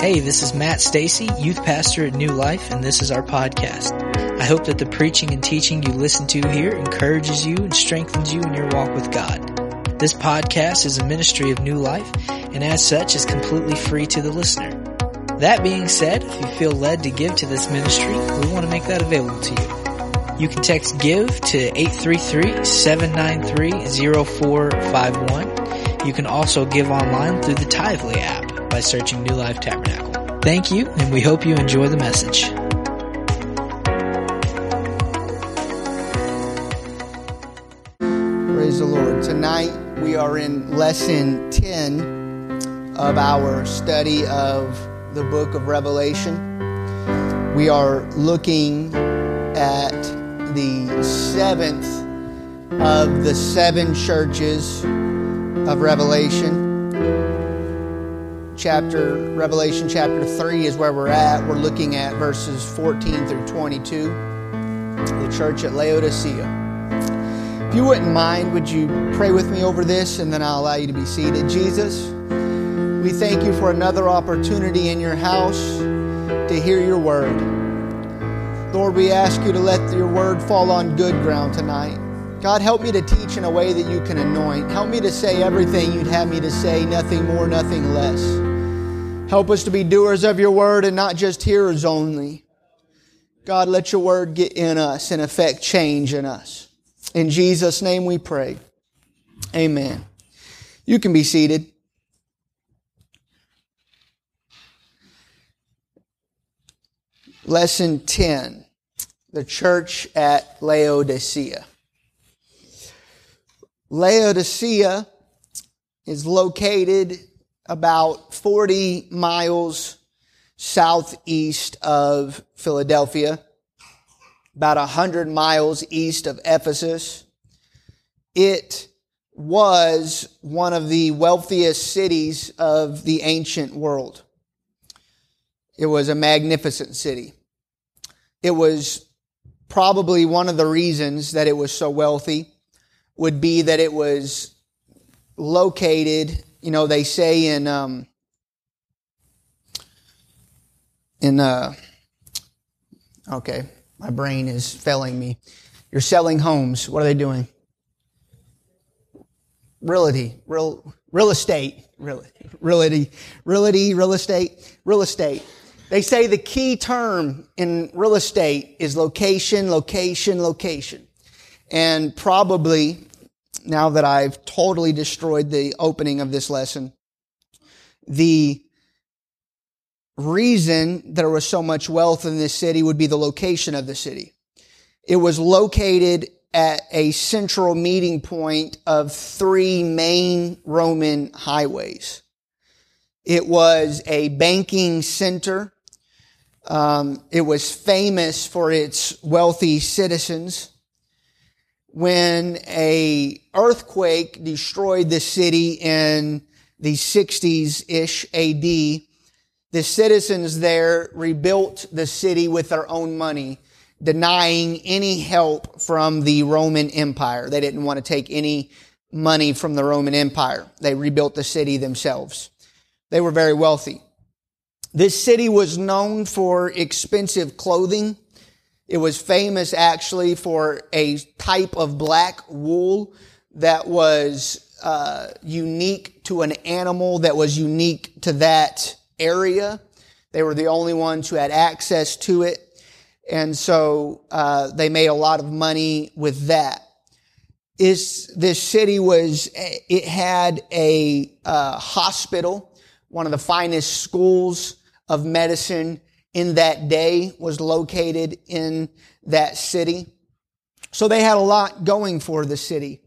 Hey, this is Matt Stacy, youth pastor at New Life, and this is our podcast. I hope that the preaching and teaching you listen to here encourages you and strengthens you in your walk with God. This podcast is a ministry of New Life, and as such is completely free to the listener. That being said, if you feel led to give to this ministry, we want to make that available to you. You can text GIVE to 833-793-0451. You can also give online through the Tithely app by searching New Life Tabernacle. Thank you, and we hope you enjoy the message. Praise the Lord. Tonight we are in lesson 10 of our study of the book of Revelation. We are looking at the seventh of the seven churches of Revelation. Chapter Revelation chapter 3 is where we're at. We're looking at verses 14 through 22. The church at Laodicea. If you wouldn't mind, would you pray with me over this and then I'll allow you to be seated. Jesus, we thank you for another opportunity in your house to hear your word. Lord, we ask you to let your word fall on good ground tonight. God, help me to teach in a way that you can anoint. Help me to say everything you'd have me to say, nothing more, nothing less. Help us to be doers of your word and not just hearers only. God, let your word get in us and affect change in us. In Jesus' name we pray. Amen. You can be seated. Lesson 10 The Church at Laodicea. Laodicea is located about 40 miles southeast of Philadelphia, about 100 miles east of Ephesus. It was one of the wealthiest cities of the ancient world. It was a magnificent city. It was probably one of the reasons that it was so wealthy would be that it was located, you know, they say in, um, in, uh, okay, my brain is failing me. You're selling homes. What are they doing? Realty, real, real estate, real, realty, realty, real estate, real estate. They say the key term in real estate is location, location, location. And probably, now that I've totally destroyed the opening of this lesson, the reason there was so much wealth in this city would be the location of the city. It was located at a central meeting point of three main Roman highways. It was a banking center um, it was famous for its wealthy citizens. When a earthquake destroyed the city in the 60s-ish AD, the citizens there rebuilt the city with their own money, denying any help from the Roman Empire. They didn't want to take any money from the Roman Empire. They rebuilt the city themselves. They were very wealthy. This city was known for expensive clothing. It was famous actually for a type of black wool that was uh, unique to an animal that was unique to that area. They were the only ones who had access to it. And so uh, they made a lot of money with that. Is this city was it had a uh, hospital, one of the finest schools of medicine in that day was located in that city. So they had a lot going for the city.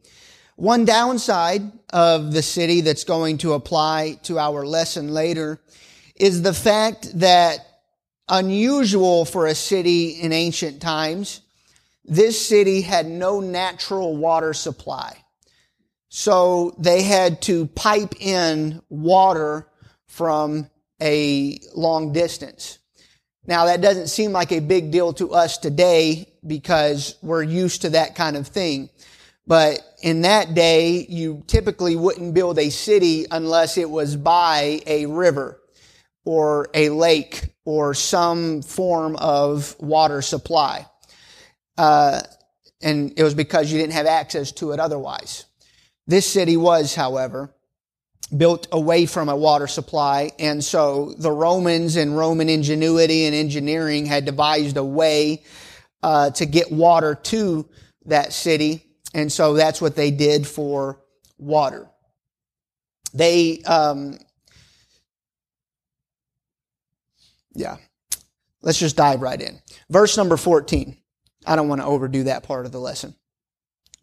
One downside of the city that's going to apply to our lesson later is the fact that unusual for a city in ancient times, this city had no natural water supply. So they had to pipe in water from a long distance. Now that doesn't seem like a big deal to us today because we're used to that kind of thing. But in that day, you typically wouldn't build a city unless it was by a river. or a lake or some form of water supply. Uh, and it was because you didn't have access to it otherwise. This city was, however, built away from a water supply, and so the Romans and Roman ingenuity and engineering had devised a way uh, to get water to that city, and so that's what they did for water. They, um, yeah, let's just dive right in. Verse number 14. I don't want to overdo that part of the lesson.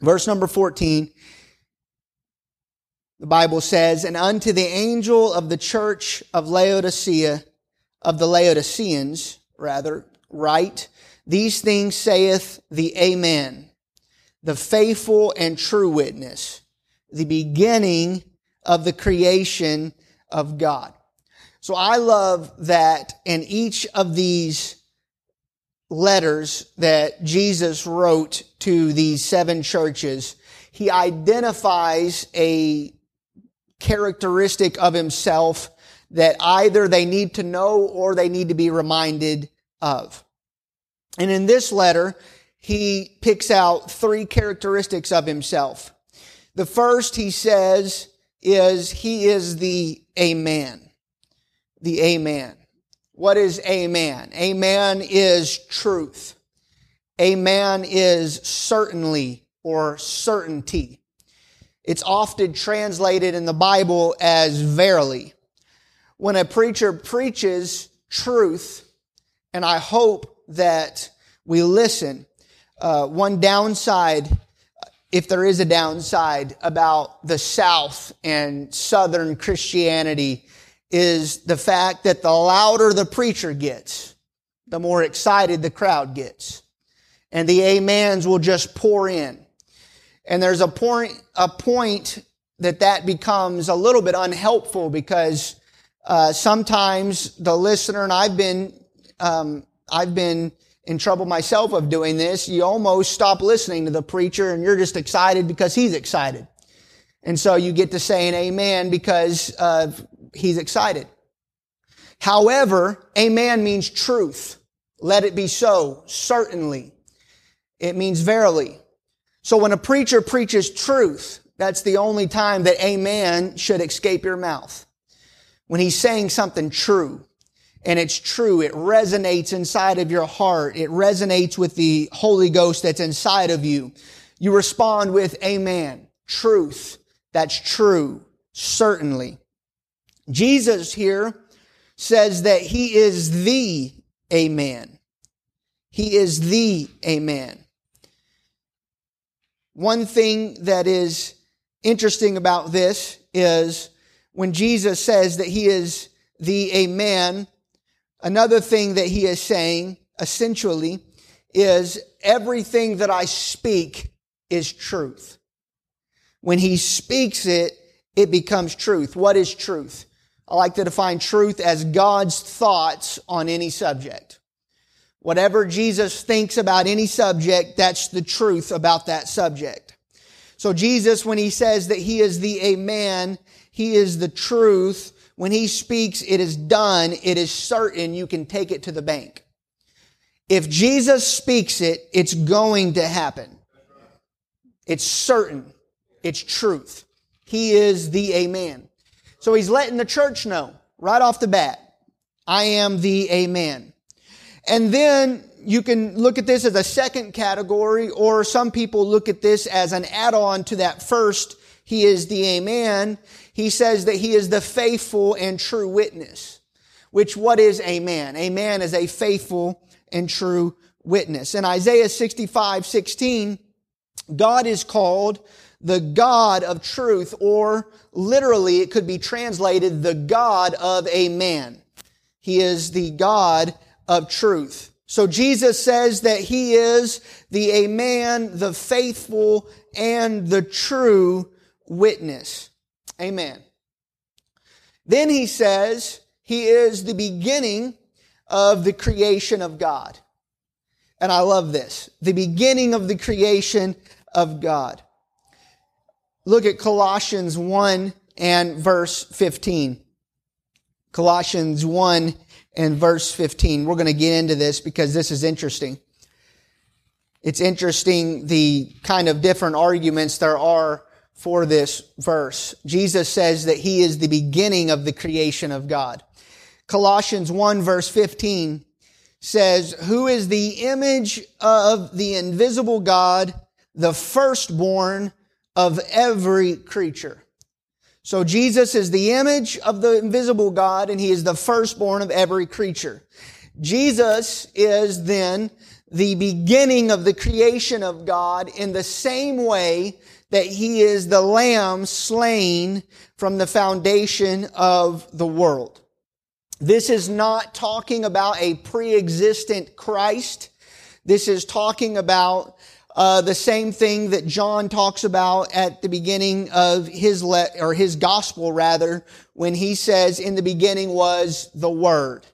Verse number 14, the Bible says, And unto the angel of the church of Laodicea, of the Laodiceans, rather, write, These things saith the Amen, the faithful and true witness, the beginning of the creation of God. So I love that in each of these letters that Jesus wrote to these seven churches, he identifies a characteristic of himself that either they need to know or they need to be reminded of. And in this letter, he picks out three characteristics of himself. The first he says is he is the Amen. The Amen. What is Amen? Amen is truth. Amen is certainly or certainty. It's often translated in the Bible as verily. When a preacher preaches truth, and I hope that we listen, uh, one downside, if there is a downside about the South and Southern Christianity, is the fact that the louder the preacher gets, the more excited the crowd gets. And the amens will just pour in. And there's a point, a point that that becomes a little bit unhelpful because uh, sometimes the listener, and I've been, um, I've been in trouble myself of doing this. You almost stop listening to the preacher, and you're just excited because he's excited, and so you get to saying amen because uh, he's excited. However, amen means truth. Let it be so. Certainly. It means verily. So when a preacher preaches truth, that's the only time that amen should escape your mouth. When he's saying something true, and it's true, it resonates inside of your heart, it resonates with the Holy Ghost that's inside of you, you respond with amen. Truth. That's true. Certainly. Jesus here says that he is the Amen. He is the Amen. One thing that is interesting about this is when Jesus says that he is the Amen, another thing that he is saying essentially is everything that I speak is truth. When he speaks it, it becomes truth. What is truth? I like to define truth as God's thoughts on any subject. Whatever Jesus thinks about any subject, that's the truth about that subject. So Jesus, when he says that he is the Amen, he is the truth. When he speaks, it is done. It is certain. You can take it to the bank. If Jesus speaks it, it's going to happen. It's certain. It's truth. He is the Amen. So he's letting the church know right off the bat, I am the Amen. And then you can look at this as a second category, or some people look at this as an add-on to that first, He is the Amen. He says that He is the faithful and true witness. Which what is Amen? Amen is a faithful and true witness. In Isaiah 65, 16, God is called the God of truth, or literally it could be translated the God of Amen. He is the God of truth. So Jesus says that he is the Amen, the faithful, and the true witness. Amen. Then he says he is the beginning of the creation of God. And I love this. The beginning of the creation of God. Look at Colossians 1 and verse 15. Colossians 1 and verse 15. We're going to get into this because this is interesting. It's interesting the kind of different arguments there are for this verse. Jesus says that he is the beginning of the creation of God. Colossians 1 verse 15 says, who is the image of the invisible God, the firstborn of every creature. So Jesus is the image of the invisible God and he is the firstborn of every creature. Jesus is then the beginning of the creation of God in the same way that he is the lamb slain from the foundation of the world. This is not talking about a pre-existent Christ. This is talking about uh, the same thing that John talks about at the beginning of his le- or his gospel rather, when he says, "In the beginning was the Word.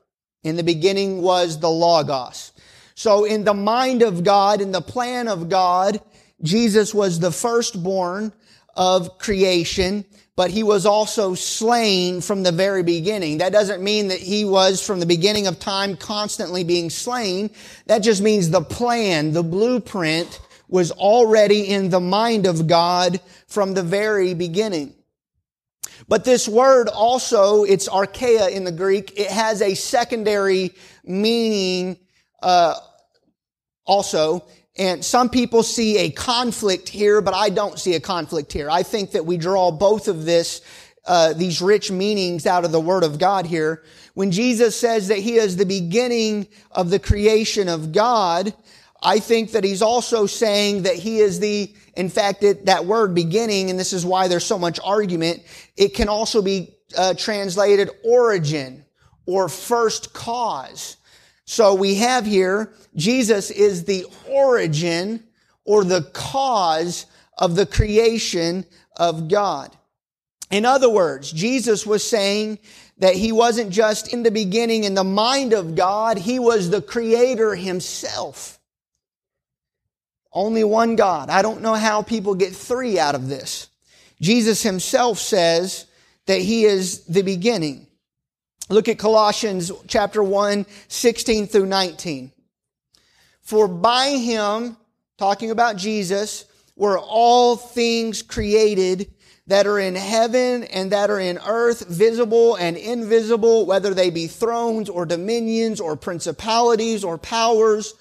In the beginning was the Logos." So, in the mind of God, in the plan of God, Jesus was the firstborn of creation, but he was also slain from the very beginning. That doesn't mean that he was from the beginning of time constantly being slain. That just means the plan, the blueprint was already in the mind of God from the very beginning. But this word also, it's archeia in the Greek. It has a secondary meaning, uh, also. And some people see a conflict here, but I don't see a conflict here. I think that we draw both of this, uh, these rich meanings out of the Word of God here. When Jesus says that He is the beginning of the creation of God, I think that He's also saying that He is the, in fact, it, that word beginning, and this is why there's so much argument, it can also be uh, translated origin or first cause. So we have here, Jesus is the origin or the cause of the creation of God. In other words, Jesus was saying that he wasn't just in the beginning in the mind of God, he was the creator himself. Only one God. I don't know how people get three out of this. Jesus himself says that he is the beginning. Look at Colossians chapter 1, 16 through 19. For by him, talking about Jesus, were all things created that are in heaven and that are in earth, visible and invisible, whether they be thrones or dominions or principalities or powers.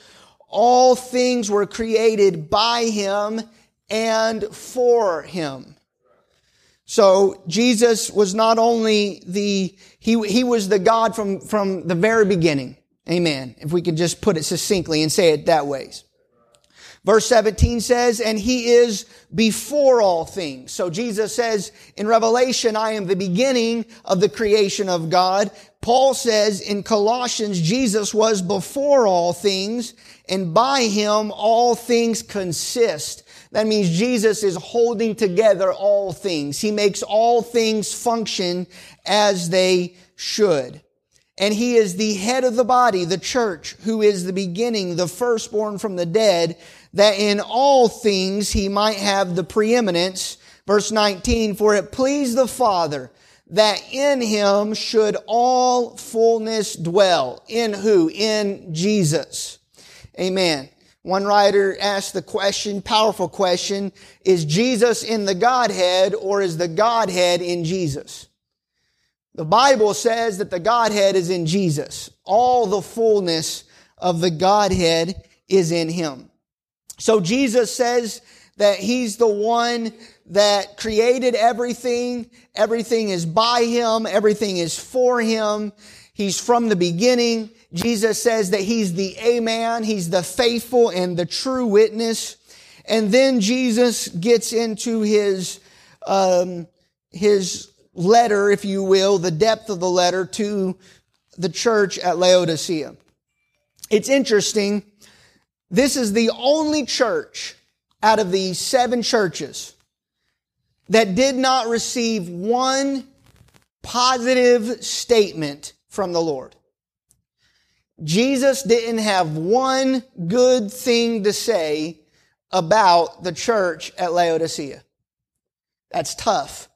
All things were created by him and for him. So Jesus was not only the, he, he was the God from, from the very beginning. Amen. If we could just put it succinctly and say it that way. Verse 17 says, and he is before all things. So Jesus says in Revelation, I am the beginning of the creation of God. Paul says in Colossians, Jesus was before all things and by him all things consist. That means Jesus is holding together all things. He makes all things function as they should. And he is the head of the body, the church, who is the beginning, the firstborn from the dead, that in all things he might have the preeminence. Verse 19, for it pleased the Father that in him should all fullness dwell. In who? In Jesus. Amen. One writer asked the question, powerful question, is Jesus in the Godhead or is the Godhead in Jesus? The Bible says that the Godhead is in Jesus. All the fullness of the Godhead is in Him. So Jesus says that He's the one that created everything. Everything is by Him. Everything is for Him. He's from the beginning. Jesus says that he's the Amen. He's the faithful and the true witness. And then Jesus gets into his, um, his letter, if you will, the depth of the letter to the church at Laodicea. It's interesting. This is the only church out of the seven churches that did not receive one positive statement from the Lord. Jesus didn't have one good thing to say about the church at Laodicea. That's tough.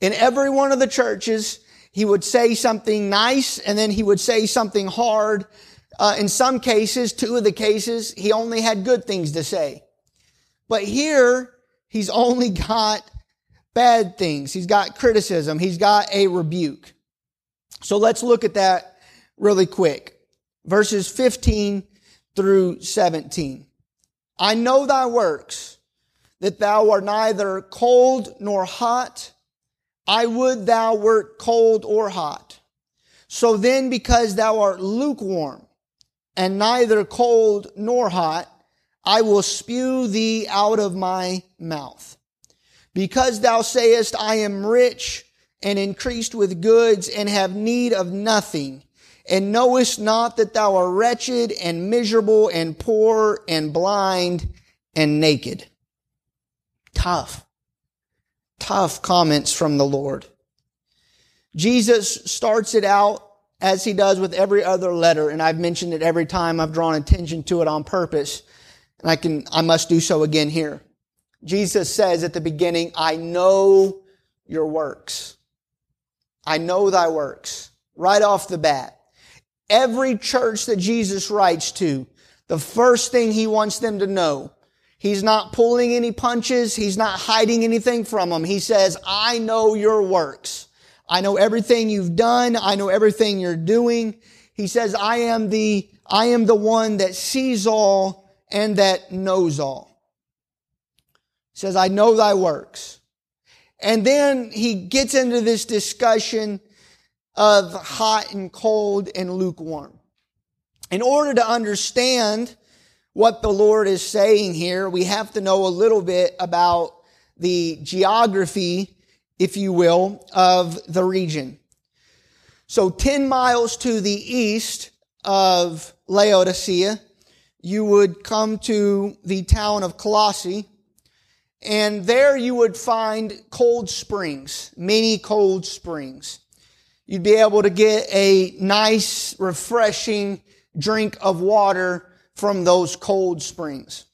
In every one of the churches, He would say something nice and then he would say something hard. Uh, in some cases, two of the cases, he only had good things to say. But here, he's only got bad things. He's got criticism. He's got a rebuke. So let's look at that really quick. Verses 15 through 17. I know thy works, that thou art neither cold nor hot. I would thou wert cold or hot. So then, because thou art lukewarm and neither cold nor hot, I will spew thee out of my mouth. Because thou sayest, I am rich and increased with goods and have need of nothing, and knowest not that thou art wretched and miserable and poor and blind and naked. Tough, tough comments from the Lord. Jesus starts it out as he does with every other letter, and I've mentioned it every time I've drawn attention to it on purpose, and I can, I must do so again here. Jesus says at the beginning, I know your works. I know thy works. Right off the bat. Every church that Jesus writes to, the first thing he wants them to know, he's not pulling any punches. He's not hiding anything from them. He says, I know your works. I know everything you've done. I know everything you're doing. He says, I am the, I am the one that sees all and that knows all. He says, I know thy works. And then he gets into this discussion of hot and cold and lukewarm. In order to understand what the Lord is saying here, we have to know a little bit about the geography, if you will, of the region. So 10 miles to the east of Laodicea, you would come to the town of Colossae, and there you would find cold springs, many cold springs. You'd be able to get a nice, refreshing drink of water from those cold springs.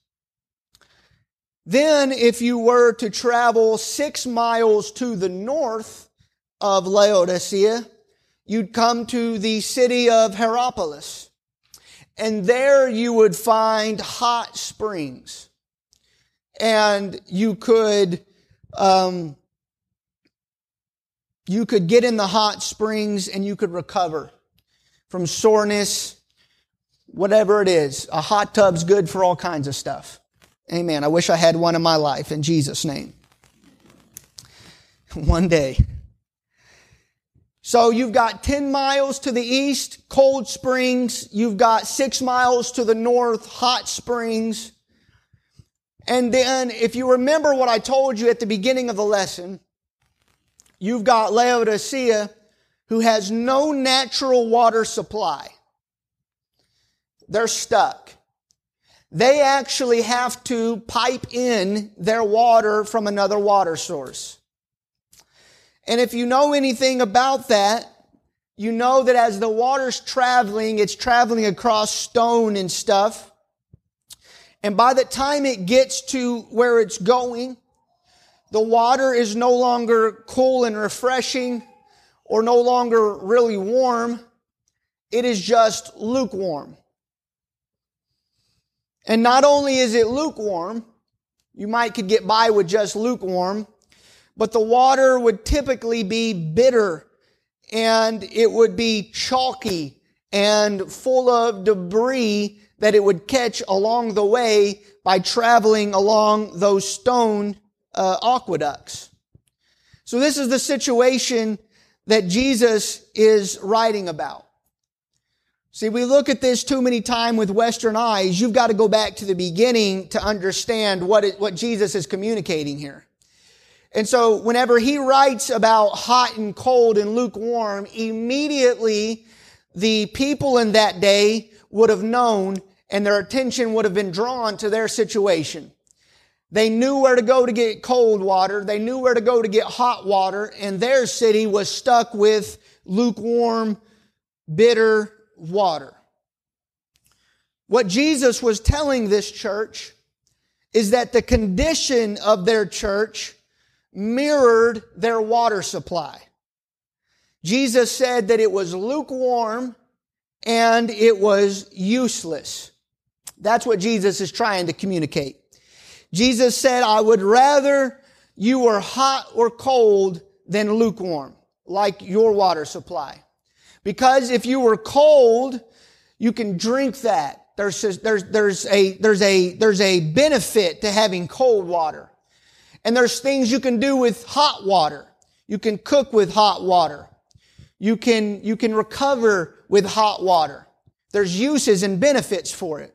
Then, if you were to travel six miles to the north of Laodicea, you'd come to the city of Hierapolis. And there you would find hot springs and you could um, you could get in the hot springs and you could recover from soreness, whatever it is. A hot tub's good for all kinds of stuff. Amen. I wish I had one in my life in Jesus' name. One day. So you've got 10 miles to the east, cold springs. You've got six miles to the north, hot springs. And then, if you remember what I told you at the beginning of the lesson, you've got Laodicea who has no natural water supply. They're stuck. They actually have to pipe in their water from another water source. And if you know anything about that, you know that as the water's traveling, it's traveling across stone and stuff. And by the time it gets to where it's going, the water is no longer cool and refreshing or no longer really warm. It is just lukewarm. And not only is it lukewarm, you might could get by with just lukewarm, but the water would typically be bitter and it would be chalky and full of debris that it would catch along the way by traveling along those stone uh, aqueducts. So this is the situation that Jesus is writing about. See, we look at this too many times with Western eyes. You've got to go back to the beginning to understand what, it, what Jesus is communicating here. And so whenever he writes about hot and cold and lukewarm, immediately the people in that day would have known and their attention would have been drawn to their situation. They knew where to go to get cold water. They knew where to go to get hot water and their city was stuck with lukewarm, bitter water. What Jesus was telling this church is that the condition of their church mirrored their water supply. Jesus said that it was lukewarm and it was useless. That's what Jesus is trying to communicate. Jesus said, I would rather you were hot or cold than lukewarm, like your water supply. Because if you were cold, you can drink that. There's, there's, there's a, there's a, there's a benefit to having cold water. And there's things you can do with hot water. You can cook with hot water. You can, you can recover with hot water. There's uses and benefits for it.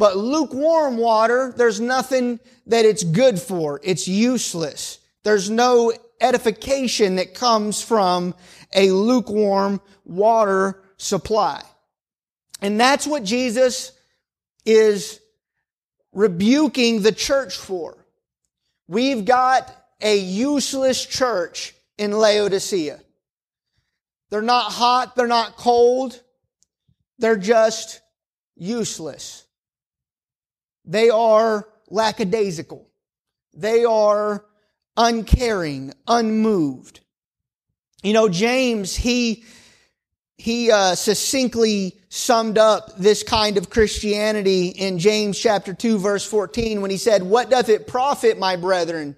But lukewarm water, there's nothing that it's good for. It's useless. There's no edification that comes from a lukewarm water supply. And that's what Jesus is rebuking the church for. We've got a useless church in Laodicea. They're not hot. They're not cold. They're just useless. They are lackadaisical. They are uncaring, unmoved. You know, James, he, he uh, succinctly summed up this kind of Christianity in James chapter 2 verse 14 when he said, What doth it profit, my brethren,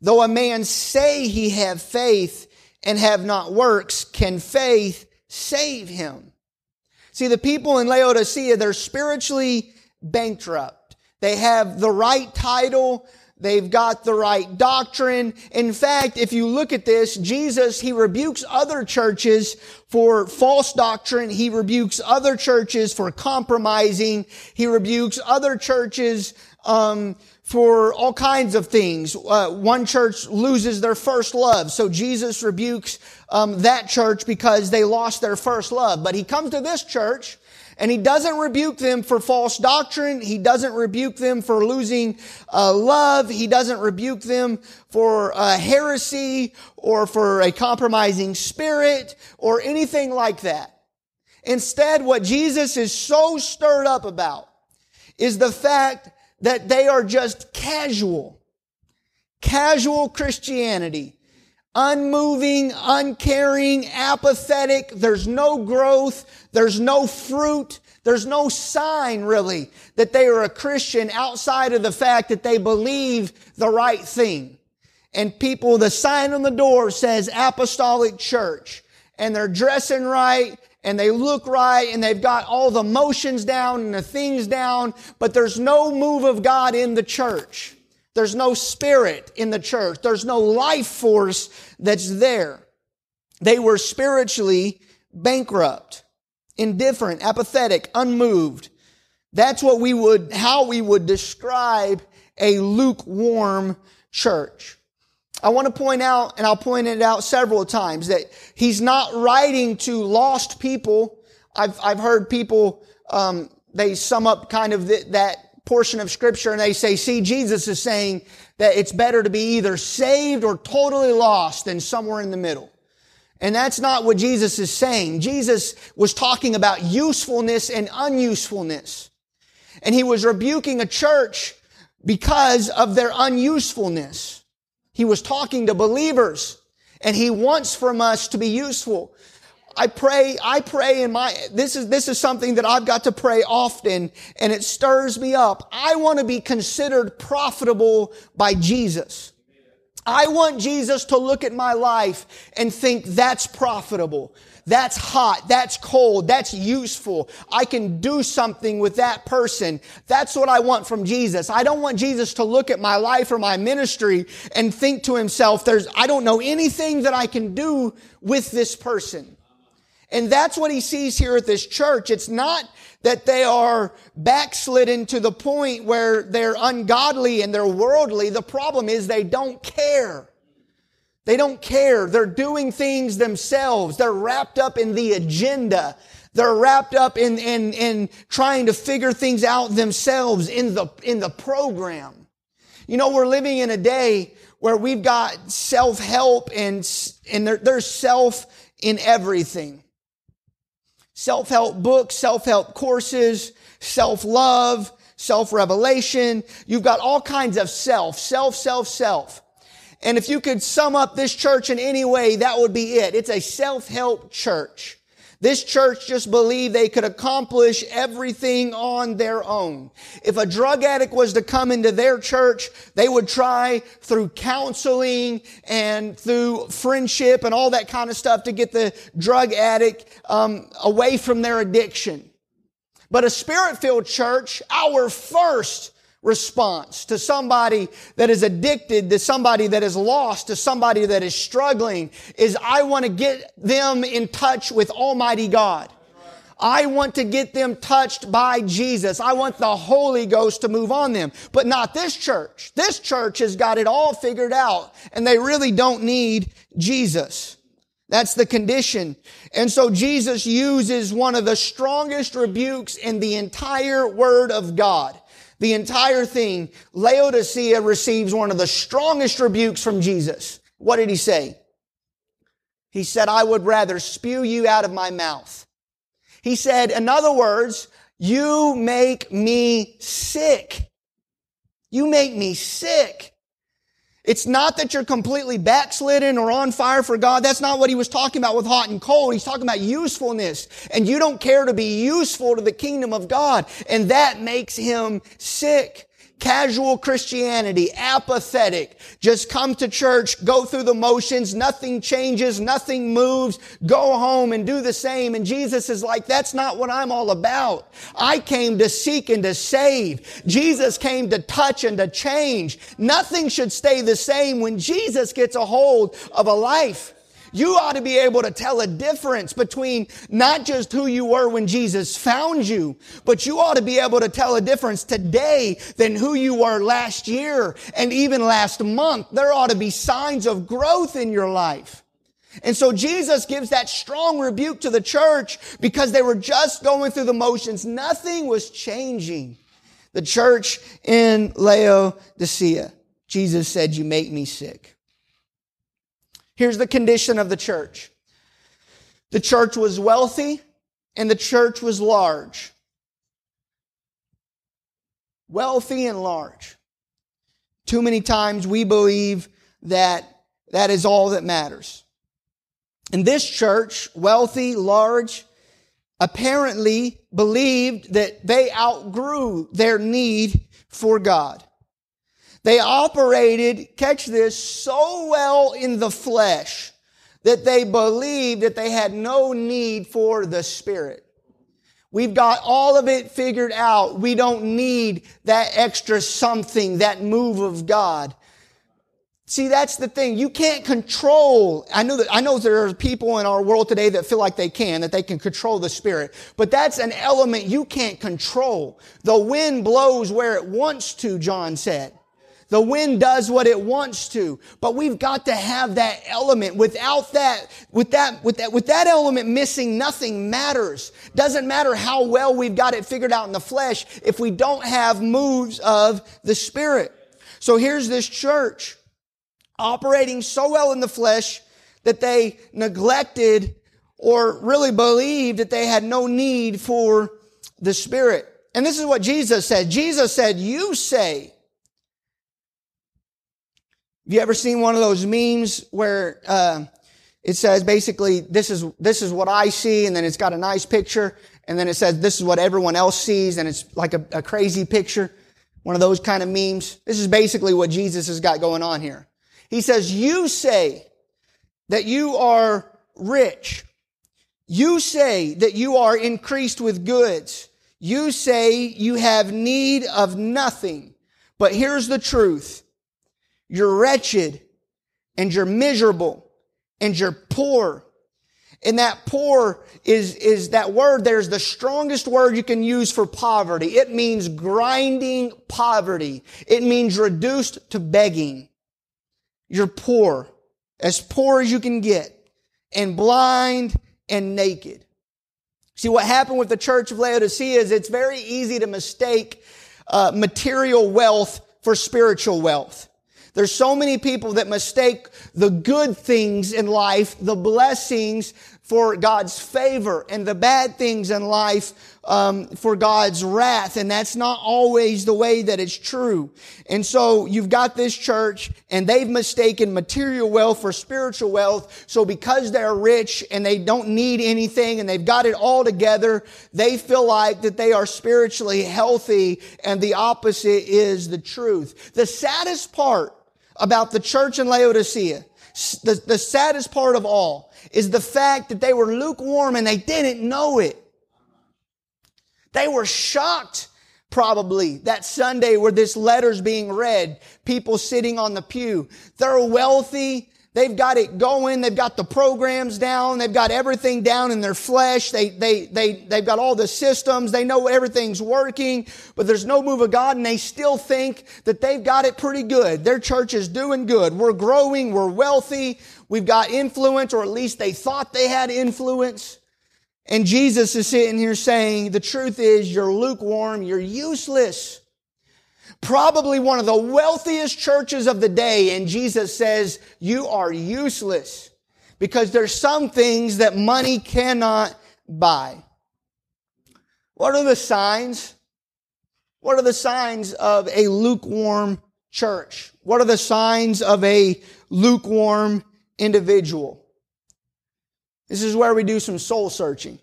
though a man say he have faith and have not works, can faith save him? See, the people in Laodicea, they're spiritually bankrupt. They have the right title. They've got the right doctrine. In fact, if you look at this, Jesus, he rebukes other churches for false doctrine. He rebukes other churches for compromising. He rebukes other churches, um, for all kinds of things. Uh, one church loses their first love, so Jesus rebukes um, that church because they lost their first love. But he comes to this church and he doesn't rebuke them for false doctrine. He doesn't rebuke them for losing uh, love. He doesn't rebuke them for uh, heresy or for a compromising spirit or anything like that. Instead, what Jesus is so stirred up about is the fact that they are just casual. Casual Christianity. Unmoving, uncaring, apathetic. There's no growth. There's no fruit. There's no sign really that they are a Christian outside of the fact that they believe the right thing. And people, the sign on the door says apostolic church and they're dressing right and they look right and they've got all the motions down and the things down, but there's no move of God in the church. There's no spirit in the church. There's no life force that's there. They were spiritually bankrupt, indifferent, apathetic, unmoved. That's what we would, how we would describe a lukewarm church. I want to point out, and I'll point it out several times, that he's not writing to lost people. I've, I've heard people, um, they sum up kind of the, that portion of scripture and they say, see, Jesus is saying that it's better to be either saved or totally lost than somewhere in the middle. And that's not what Jesus is saying. Jesus was talking about usefulness and unusefulness. And he was rebuking a church because of their unusefulness. He was talking to believers and he wants from us to be useful. I pray, I pray in my, this is, this is something that I've got to pray often and it stirs me up. I want to be considered profitable by Jesus. I want Jesus to look at my life and think that's profitable. That's hot. That's cold. That's useful. I can do something with that person. That's what I want from Jesus. I don't want Jesus to look at my life or my ministry and think to himself, there's, I don't know anything that I can do with this person. And that's what he sees here at this church. It's not that they are backslidden to the point where they're ungodly and they're worldly. The problem is they don't care. They don't care. They're doing things themselves. They're wrapped up in the agenda. They're wrapped up in, in, in trying to figure things out themselves in the, in the program. You know, we're living in a day where we've got self-help and, and there, there's self in everything. Self-help books, self-help courses, self-love, self-revelation. You've got all kinds of self, self, self, self. And if you could sum up this church in any way, that would be it. It's a self-help church. This church just believed they could accomplish everything on their own. If a drug addict was to come into their church, they would try through counseling and through friendship and all that kind of stuff to get the drug addict um, away from their addiction. But a spirit-filled church, our first response to somebody that is addicted, to somebody that is lost, to somebody that is struggling is I want to get them in touch with Almighty God. I want to get them touched by Jesus. I want the Holy Ghost to move on them. But not this church. This church has got it all figured out and they really don't need Jesus. That's the condition. And so Jesus uses one of the strongest rebukes in the entire Word of God the entire thing, Laodicea receives one of the strongest rebukes from Jesus. What did he say? He said, I would rather spew you out of my mouth. He said, in other words, you make me sick. You make me sick. It's not that you're completely backslidden or on fire for God. That's not what he was talking about with hot and cold. He's talking about usefulness. And you don't care to be useful to the kingdom of God. And that makes him sick casual Christianity, apathetic, just come to church, go through the motions, nothing changes, nothing moves, go home and do the same. And Jesus is like, that's not what I'm all about. I came to seek and to save. Jesus came to touch and to change. Nothing should stay the same when Jesus gets a hold of a life. You ought to be able to tell a difference between not just who you were when Jesus found you, but you ought to be able to tell a difference today than who you were last year and even last month. There ought to be signs of growth in your life. And so Jesus gives that strong rebuke to the church because they were just going through the motions. Nothing was changing. The church in Laodicea. Jesus said, you make me sick. Here's the condition of the church. The church was wealthy and the church was large. Wealthy and large. Too many times we believe that that is all that matters. And this church, wealthy, large, apparently believed that they outgrew their need for God. They operated, catch this, so well in the flesh that they believed that they had no need for the Spirit. We've got all of it figured out. We don't need that extra something, that move of God. See, that's the thing. You can't control. I know that, I know there are people in our world today that feel like they can, that they can control the spirit. But that's an element you can't control. The wind blows where it wants to, John said. The wind does what it wants to, but we've got to have that element. Without that, with that, with that, with that element missing, nothing matters. Doesn't matter how well we've got it figured out in the flesh if we don't have moves of the Spirit. So here's this church operating so well in the flesh that they neglected or really believed that they had no need for the Spirit. And this is what Jesus said. Jesus said, you say, have you ever seen one of those memes where uh, it says basically this is this is what I see, and then it's got a nice picture, and then it says this is what everyone else sees, and it's like a, a crazy picture, one of those kind of memes. This is basically what Jesus has got going on here. He says, "You say that you are rich. You say that you are increased with goods. You say you have need of nothing. But here's the truth." You're wretched and you're miserable and you're poor. And that poor is, is that word there's the strongest word you can use for poverty. It means grinding poverty. It means reduced to begging. You're poor, as poor as you can get, and blind and naked. See, what happened with the church of Laodicea is it's very easy to mistake uh, material wealth for spiritual wealth. There's so many people that mistake the good things in life, the blessings for God's favor and the bad things in life um, for God's wrath, and that's not always the way that it's true. And so you've got this church, and they've mistaken material wealth for spiritual wealth. So because they're rich and they don't need anything, and they've got it all together, they feel like that they are spiritually healthy, and the opposite is the truth. The saddest part about the church in Laodicea, the, the saddest part of all, is the fact that they were lukewarm and they didn't know it. They were shocked probably that Sunday where this letter's being read, people sitting on the pew. They're wealthy. They've got it going. They've got the programs down. They've got everything down in their flesh. They, they, they, they've got all the systems. They know everything's working, but there's no move of God and they still think that they've got it pretty good. Their church is doing good. We're growing. We're wealthy. We've got influence, or at least they thought they had influence. And Jesus is sitting here saying, the truth is you're lukewarm. You're useless probably one of the wealthiest churches of the day, and Jesus says, you are useless because there's some things that money cannot buy. What are the signs? What are the signs of a lukewarm church? What are the signs of a lukewarm individual? This is where we do some soul searching.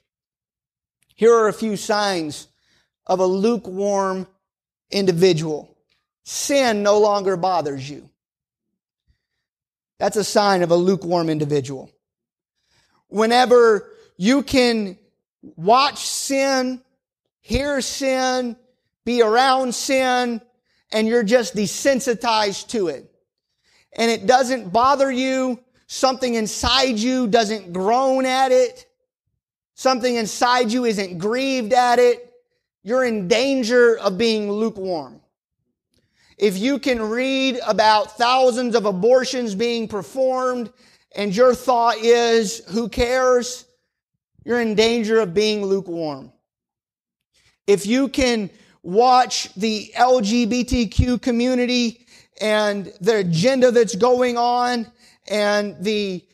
Here are a few signs of a lukewarm individual. Sin no longer bothers you. That's a sign of a lukewarm individual. Whenever you can watch sin, hear sin, be around sin, and you're just desensitized to it. And it doesn't bother you. Something inside you doesn't groan at it. Something inside you isn't grieved at it you're in danger of being lukewarm. If you can read about thousands of abortions being performed and your thought is, who cares? You're in danger of being lukewarm. If you can watch the LGBTQ community and the agenda that's going on and the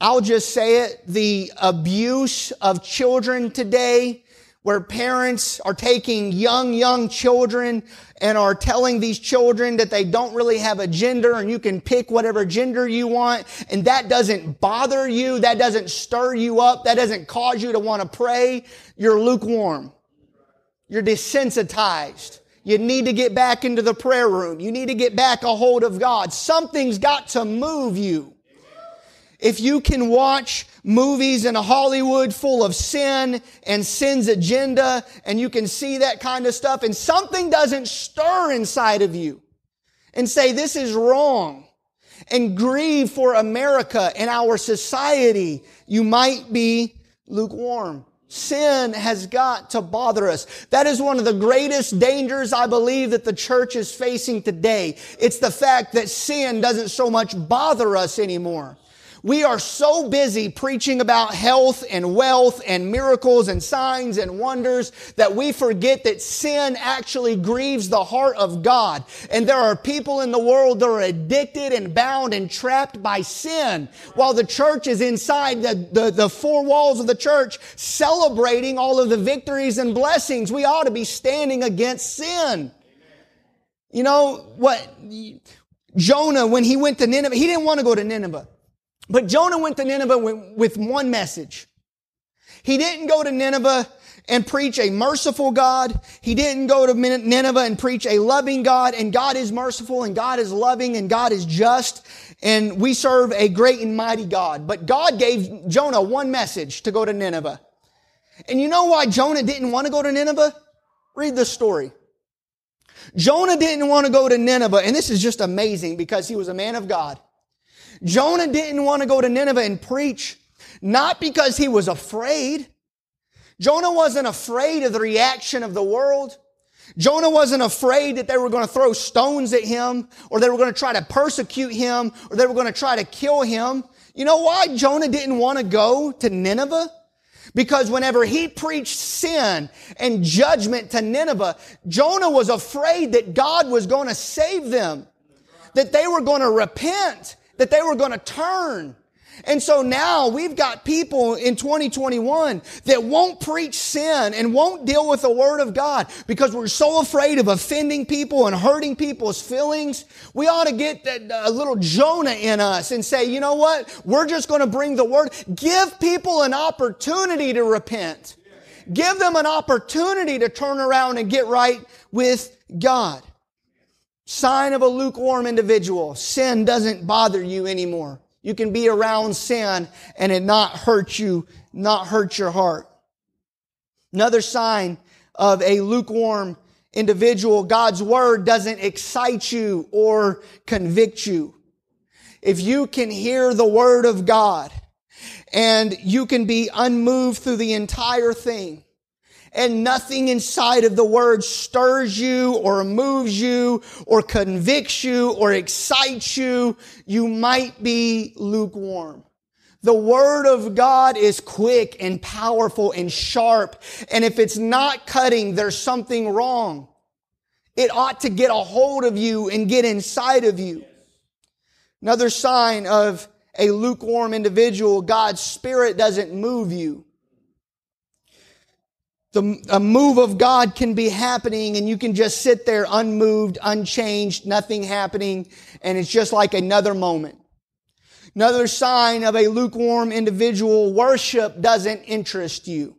I'll just say it, the abuse of children today where parents are taking young, young children and are telling these children that they don't really have a gender and you can pick whatever gender you want. And that doesn't bother you. That doesn't stir you up. That doesn't cause you to want to pray. You're lukewarm. You're desensitized. You need to get back into the prayer room. You need to get back a hold of God. Something's got to move you. If you can watch movies in Hollywood full of sin and sin's agenda, and you can see that kind of stuff, and something doesn't stir inside of you and say, this is wrong, and grieve for America and our society, you might be lukewarm. Sin has got to bother us. That is one of the greatest dangers I believe that the church is facing today. It's the fact that sin doesn't so much bother us anymore. We are so busy preaching about health and wealth and miracles and signs and wonders that we forget that sin actually grieves the heart of God. And there are people in the world that are addicted and bound and trapped by sin while the church is inside the, the, the four walls of the church celebrating all of the victories and blessings. We ought to be standing against sin. You know what? Jonah, when he went to Nineveh, he didn't want to go to Nineveh. But Jonah went to Nineveh with one message. He didn't go to Nineveh and preach a merciful God. He didn't go to Nineveh and preach a loving God. And God is merciful and God is loving and God is just. And we serve a great and mighty God. But God gave Jonah one message to go to Nineveh. And you know why Jonah didn't want to go to Nineveh? Read the story. Jonah didn't want to go to Nineveh. And this is just amazing because he was a man of God. Jonah didn't want to go to Nineveh and preach, not because he was afraid. Jonah wasn't afraid of the reaction of the world. Jonah wasn't afraid that they were going to throw stones at him or they were going to try to persecute him or they were going to try to kill him. You know why Jonah didn't want to go to Nineveh? Because whenever he preached sin and judgment to Nineveh, Jonah was afraid that God was going to save them, that they were going to repent, that they were going to turn. And so now we've got people in 2021 that won't preach sin and won't deal with the Word of God because we're so afraid of offending people and hurting people's feelings. We ought to get uh, a little Jonah in us and say, you know what? We're just going to bring the Word. Give people an opportunity to repent. Give them an opportunity to turn around and get right with God. Sign of a lukewarm individual. Sin doesn't bother you anymore. You can be around sin and it not hurt you, not hurt your heart. Another sign of a lukewarm individual, God's word doesn't excite you or convict you. If you can hear the word of God and you can be unmoved through the entire thing, and nothing inside of the word stirs you or moves you or convicts you or excites you, you might be lukewarm. The word of God is quick and powerful and sharp. And if it's not cutting, there's something wrong. It ought to get a hold of you and get inside of you. Another sign of a lukewarm individual, God's spirit doesn't move you the a move of God can be happening and you can just sit there unmoved, unchanged, nothing happening, and it's just like another moment. Another sign of a lukewarm individual, worship doesn't interest you.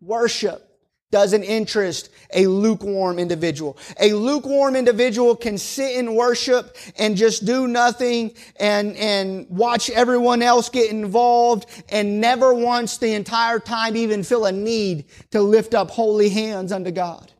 Worship doesn't interest a lukewarm individual. A lukewarm individual can sit in worship and just do nothing and, and watch everyone else get involved and never once the entire time even feel a need to lift up holy hands unto God.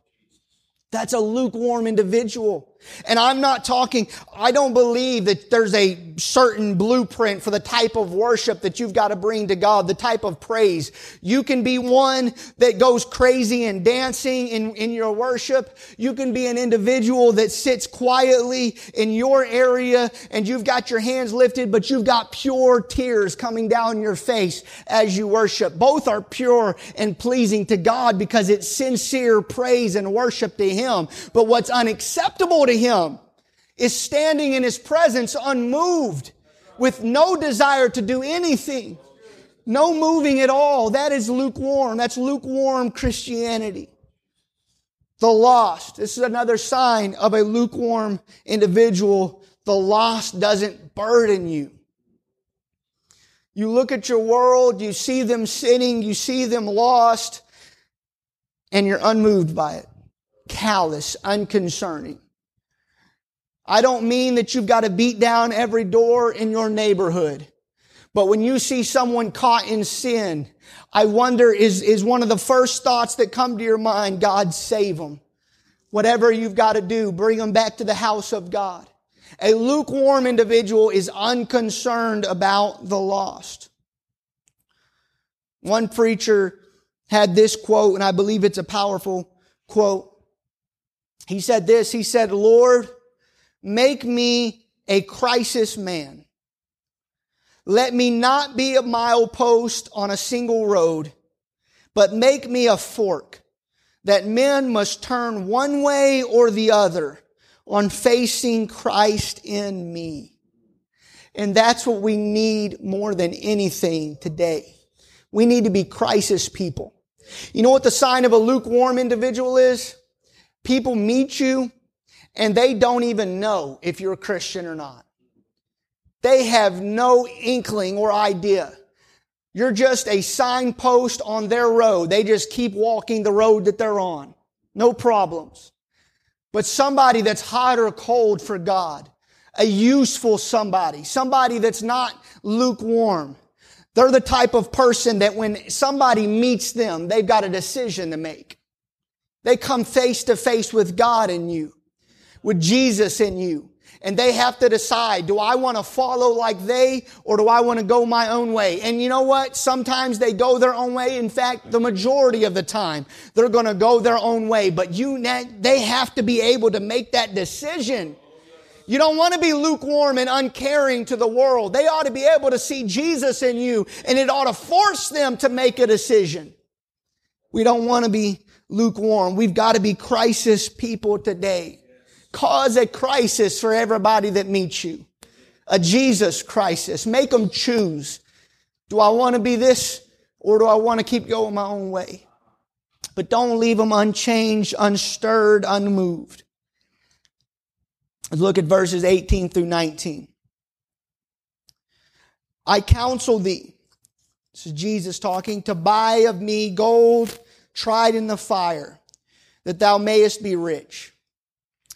That's a lukewarm individual. And I'm not talking, I don't believe that there's a certain blueprint for the type of worship that you've got to bring to God, the type of praise. You can be one that goes crazy and dancing in, in your worship. You can be an individual that sits quietly in your area and you've got your hands lifted, but you've got pure tears coming down your face as you worship. Both are pure and pleasing to God because it's sincere praise and worship to Him. But what's unacceptable to him is standing in his presence unmoved with no desire to do anything. No moving at all. That is lukewarm. That's lukewarm Christianity. The lost. This is another sign of a lukewarm individual. The lost doesn't burden you. You look at your world, you see them sinning, you see them lost, and you're unmoved by it. Callous, unconcerning. I don't mean that you've got to beat down every door in your neighborhood. But when you see someone caught in sin, I wonder is, is one of the first thoughts that come to your mind, God save them. Whatever you've got to do, bring them back to the house of God. A lukewarm individual is unconcerned about the lost. One preacher had this quote, and I believe it's a powerful quote. He said this, he said, Lord, Make me a crisis man. Let me not be a milepost on a single road, but make me a fork that men must turn one way or the other on facing Christ in me. And that's what we need more than anything today. We need to be crisis people. You know what the sign of a lukewarm individual is? People meet you and they don't even know if you're a Christian or not. They have no inkling or idea. You're just a signpost on their road. They just keep walking the road that they're on. No problems. But somebody that's hot or cold for God, a useful somebody, somebody that's not lukewarm. They're the type of person that when somebody meets them, they've got a decision to make. They come face to face with God and you with Jesus in you. And they have to decide, do I want to follow like they or do I want to go my own way? And you know what? Sometimes they go their own way. In fact, the majority of the time, they're going to go their own way. But you, they have to be able to make that decision. You don't want to be lukewarm and uncaring to the world. They ought to be able to see Jesus in you and it ought to force them to make a decision. We don't want to be lukewarm. We've got to be crisis people today cause a crisis for everybody that meets you. a Jesus crisis. Make them choose. Do I want to be this or do I want to keep going my own way? But don't leave them unchanged, unstirred, unmoved. Let's look at verses 18 through 19. I counsel thee, this is Jesus talking, to buy of me gold tried in the fire, that thou mayest be rich,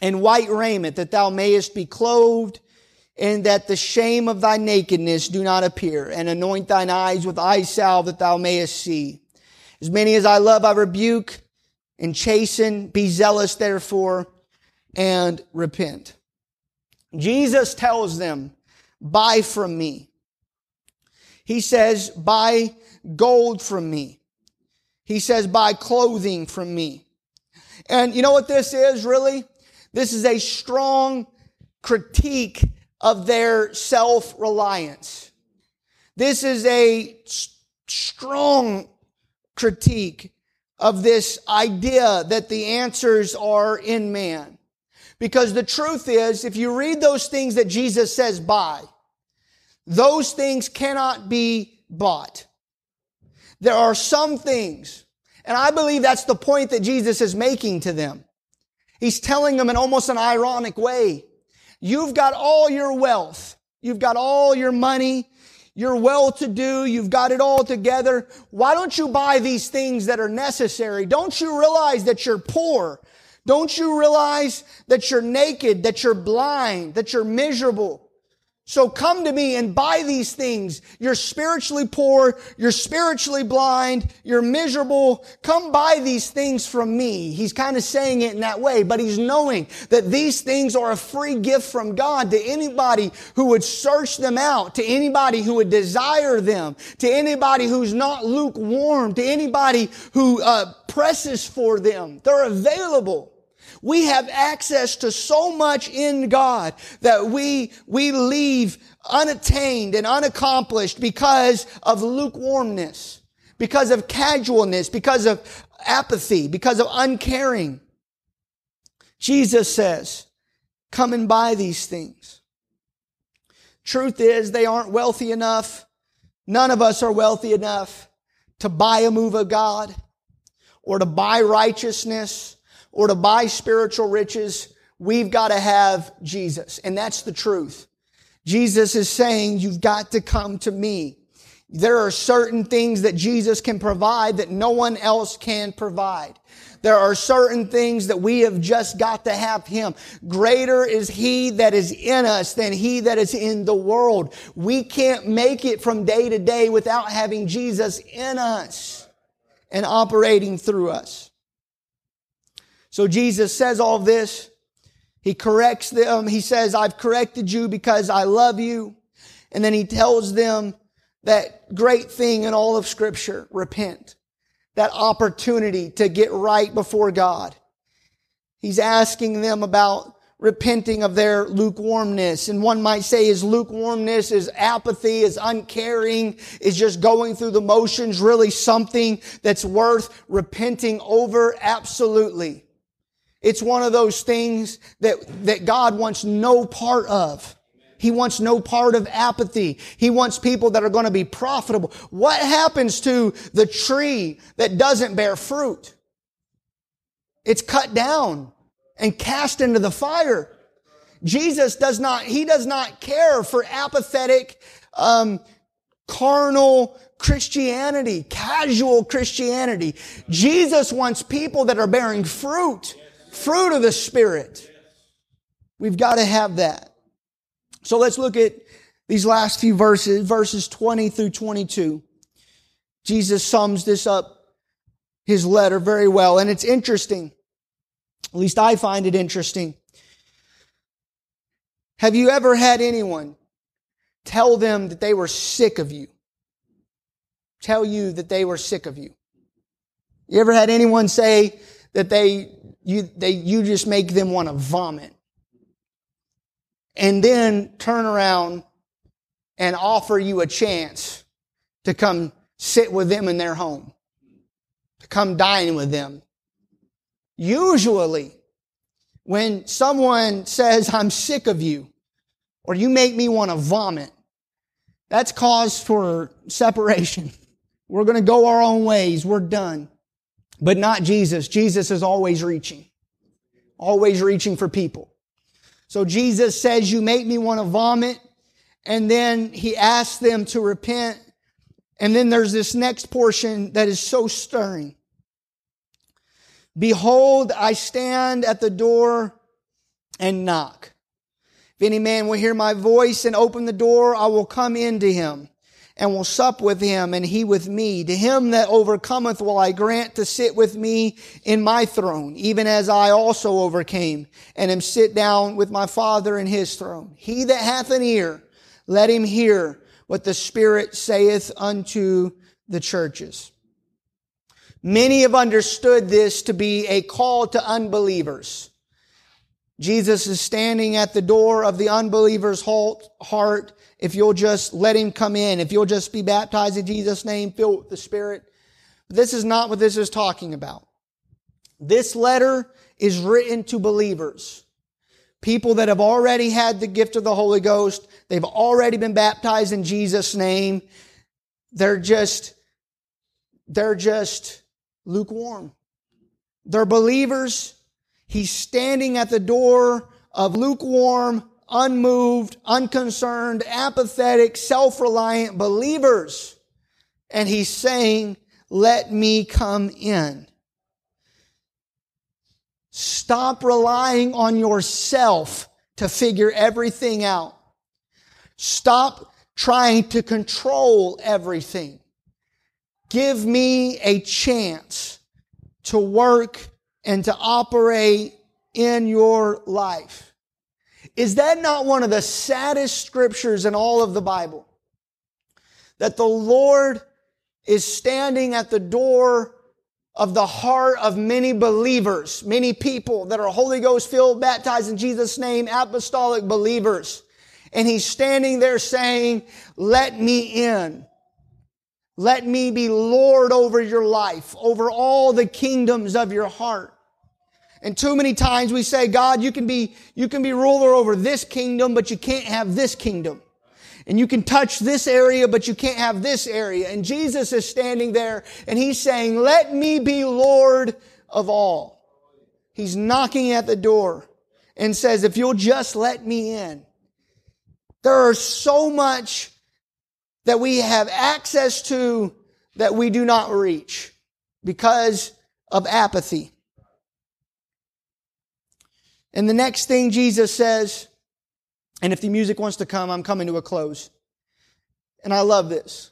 and white raiment, that thou mayest be clothed, and that the shame of thy nakedness do not appear, and anoint thine eyes with eye salve, that thou mayest see. As many as I love, I rebuke and chasten. Be zealous, therefore, and repent. Jesus tells them, buy from me. He says, buy gold from me. He says, buy clothing from me. And you know what this is really? This is a strong critique of their self-reliance. This is a strong critique of this idea that the answers are in man. Because the truth is, if you read those things that Jesus says buy, those things cannot be bought. There are some things, and I believe that's the point that Jesus is making to them. He's telling them in almost an ironic way. You've got all your wealth. You've got all your money. You're well to do. You've got it all together. Why don't you buy these things that are necessary? Don't you realize that you're poor? Don't you realize that you're naked, that you're blind, that you're miserable? So come to me and buy these things. You're spiritually poor. You're spiritually blind. You're miserable. Come buy these things from me. He's kind of saying it in that way, but he's knowing that these things are a free gift from God to anybody who would search them out, to anybody who would desire them, to anybody who's not lukewarm, to anybody who uh, presses for them. They're available. We have access to so much in God that we, we leave unattained and unaccomplished because of lukewarmness, because of casualness, because of apathy, because of uncaring. Jesus says, come and buy these things. Truth is, they aren't wealthy enough. None of us are wealthy enough to buy a move of God or to buy righteousness or to buy spiritual riches, we've got to have Jesus. And that's the truth. Jesus is saying, you've got to come to me. There are certain things that Jesus can provide that no one else can provide. There are certain things that we have just got to have Him. Greater is He that is in us than He that is in the world. We can't make it from day to day without having Jesus in us and operating through us. So Jesus says all this. He corrects them. He says, I've corrected you because I love you. And then he tells them that great thing in all of scripture, repent. That opportunity to get right before God. He's asking them about repenting of their lukewarmness. And one might say is lukewarmness is apathy, is uncaring, is just going through the motions, really something that's worth repenting over? Absolutely. It's one of those things that, that God wants no part of. He wants no part of apathy. He wants people that are going to be profitable. What happens to the tree that doesn't bear fruit? It's cut down and cast into the fire. Jesus does not, he does not care for apathetic, um, carnal Christianity, casual Christianity. Jesus wants people that are bearing fruit. Fruit of the Spirit. We've got to have that. So let's look at these last few verses, verses 20 through 22. Jesus sums this up, his letter very well. And it's interesting. At least I find it interesting. Have you ever had anyone tell them that they were sick of you? Tell you that they were sick of you? You ever had anyone say that they you, they, you just make them want to vomit. And then turn around and offer you a chance to come sit with them in their home, to come dine with them. Usually, when someone says, I'm sick of you, or you make me want to vomit, that's cause for separation. We're going to go our own ways. We're done. But not Jesus. Jesus is always reaching. Always reaching for people. So Jesus says, you make me want to vomit. And then he asks them to repent. And then there's this next portion that is so stirring. Behold, I stand at the door and knock. If any man will hear my voice and open the door, I will come into him and will sup with him and he with me. To him that overcometh will I grant to sit with me in my throne, even as I also overcame and am sit down with my father in his throne. He that hath an ear, let him hear what the Spirit saith unto the churches. Many have understood this to be a call to unbelievers. Jesus is standing at the door of the unbeliever's heart. If you'll just let him come in, if you'll just be baptized in Jesus' name, filled with the Spirit. This is not what this is talking about. This letter is written to believers. People that have already had the gift of the Holy Ghost. They've already been baptized in Jesus' name. They're just, they're just lukewarm. They're believers. He's standing at the door of lukewarm, unmoved, unconcerned, apathetic, self-reliant believers. And he's saying, let me come in. Stop relying on yourself to figure everything out. Stop trying to control everything. Give me a chance to work and to operate in your life. Is that not one of the saddest scriptures in all of the Bible? That the Lord is standing at the door of the heart of many believers, many people that are Holy Ghost filled, baptized in Jesus' name, apostolic believers. And He's standing there saying, let me in. Let me be Lord over your life, over all the kingdoms of your heart. And too many times we say, God, you can be, you can be ruler over this kingdom, but you can't have this kingdom. And you can touch this area, but you can't have this area. And Jesus is standing there and he's saying, let me be Lord of all. He's knocking at the door and says, if you'll just let me in. There are so much that we have access to that we do not reach because of apathy. And the next thing Jesus says, and if the music wants to come, I'm coming to a close. And I love this.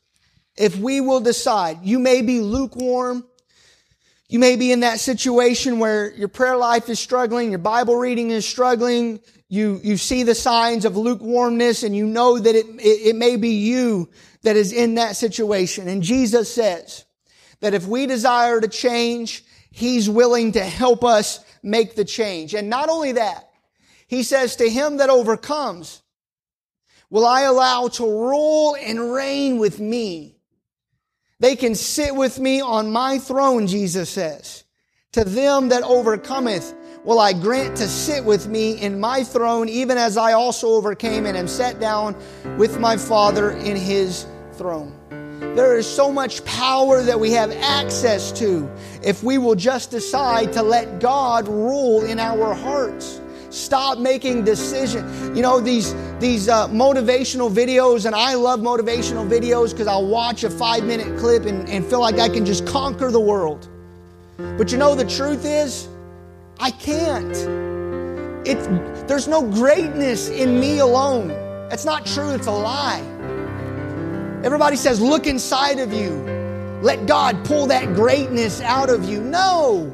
If we will decide, you may be lukewarm. You may be in that situation where your prayer life is struggling, your Bible reading is struggling, you, you see the signs of lukewarmness and you know that it, it, it may be you that is in that situation. And Jesus says that if we desire to change, He's willing to help us make the change. And not only that, He says to him that overcomes, will I allow to rule and reign with me. They can sit with me on my throne, Jesus says. To them that overcometh, will I grant to sit with me in my throne, even as I also overcame and am set down with my Father in his throne. There is so much power that we have access to if we will just decide to let God rule in our hearts. Stop making decisions. You know, these, these uh, motivational videos, and I love motivational videos because I'll watch a five minute clip and, and feel like I can just conquer the world. But you know, the truth is, I can't. It's, there's no greatness in me alone. That's not true, it's a lie. Everybody says, look inside of you. Let God pull that greatness out of you. No,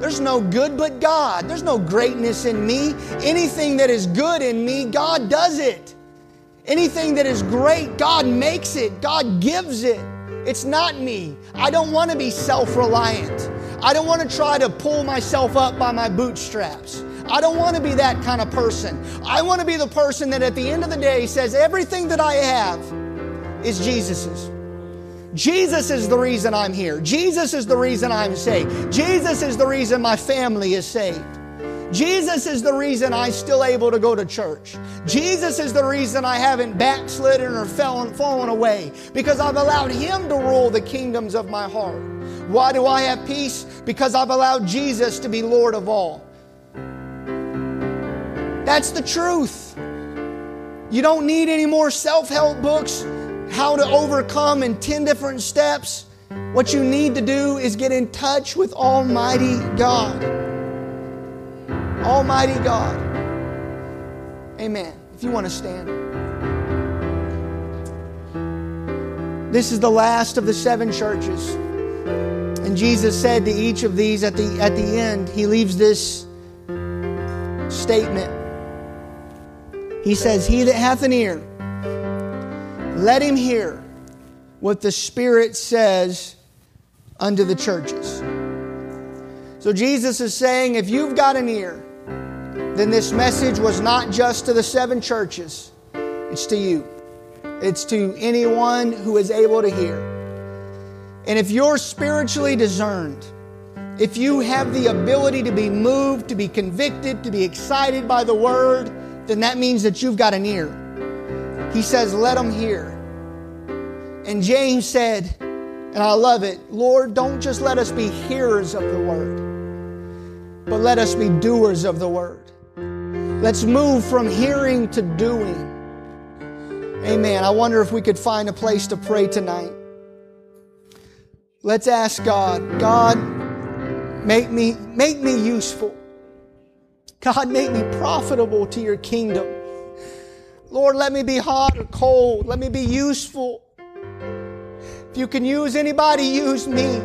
there's no good but God. There's no greatness in me. Anything that is good in me, God does it. Anything that is great, God makes it, God gives it. It's not me. I don't want to be self reliant. I don't want to try to pull myself up by my bootstraps. I don't want to be that kind of person. I want to be the person that at the end of the day says, everything that I have is Jesus's. Jesus is the reason I'm here. Jesus is the reason I'm saved. Jesus is the reason my family is saved. Jesus is the reason I'm still able to go to church. Jesus is the reason I haven't backslidden or fallen, fallen away because I've allowed Him to rule the kingdoms of my heart. Why do I have peace? Because I've allowed Jesus to be Lord of all. That's the truth. You don't need any more self help books, how to overcome in 10 different steps. What you need to do is get in touch with Almighty God. Almighty God. Amen. If you want to stand. This is the last of the seven churches. And Jesus said to each of these at the, at the end, He leaves this statement. He says, He that hath an ear, let him hear what the Spirit says unto the churches. So Jesus is saying, if you've got an ear, then this message was not just to the seven churches, it's to you. It's to anyone who is able to hear. And if you're spiritually discerned, if you have the ability to be moved, to be convicted, to be excited by the word, then that means that you've got an ear. He says, Let them hear. And James said, and I love it, Lord, don't just let us be hearers of the word, but let us be doers of the word. Let's move from hearing to doing. Amen. I wonder if we could find a place to pray tonight. Let's ask God, God, make me, make me useful. God, make me profitable to your kingdom. Lord, let me be hot or cold. Let me be useful. If you can use anybody, use me.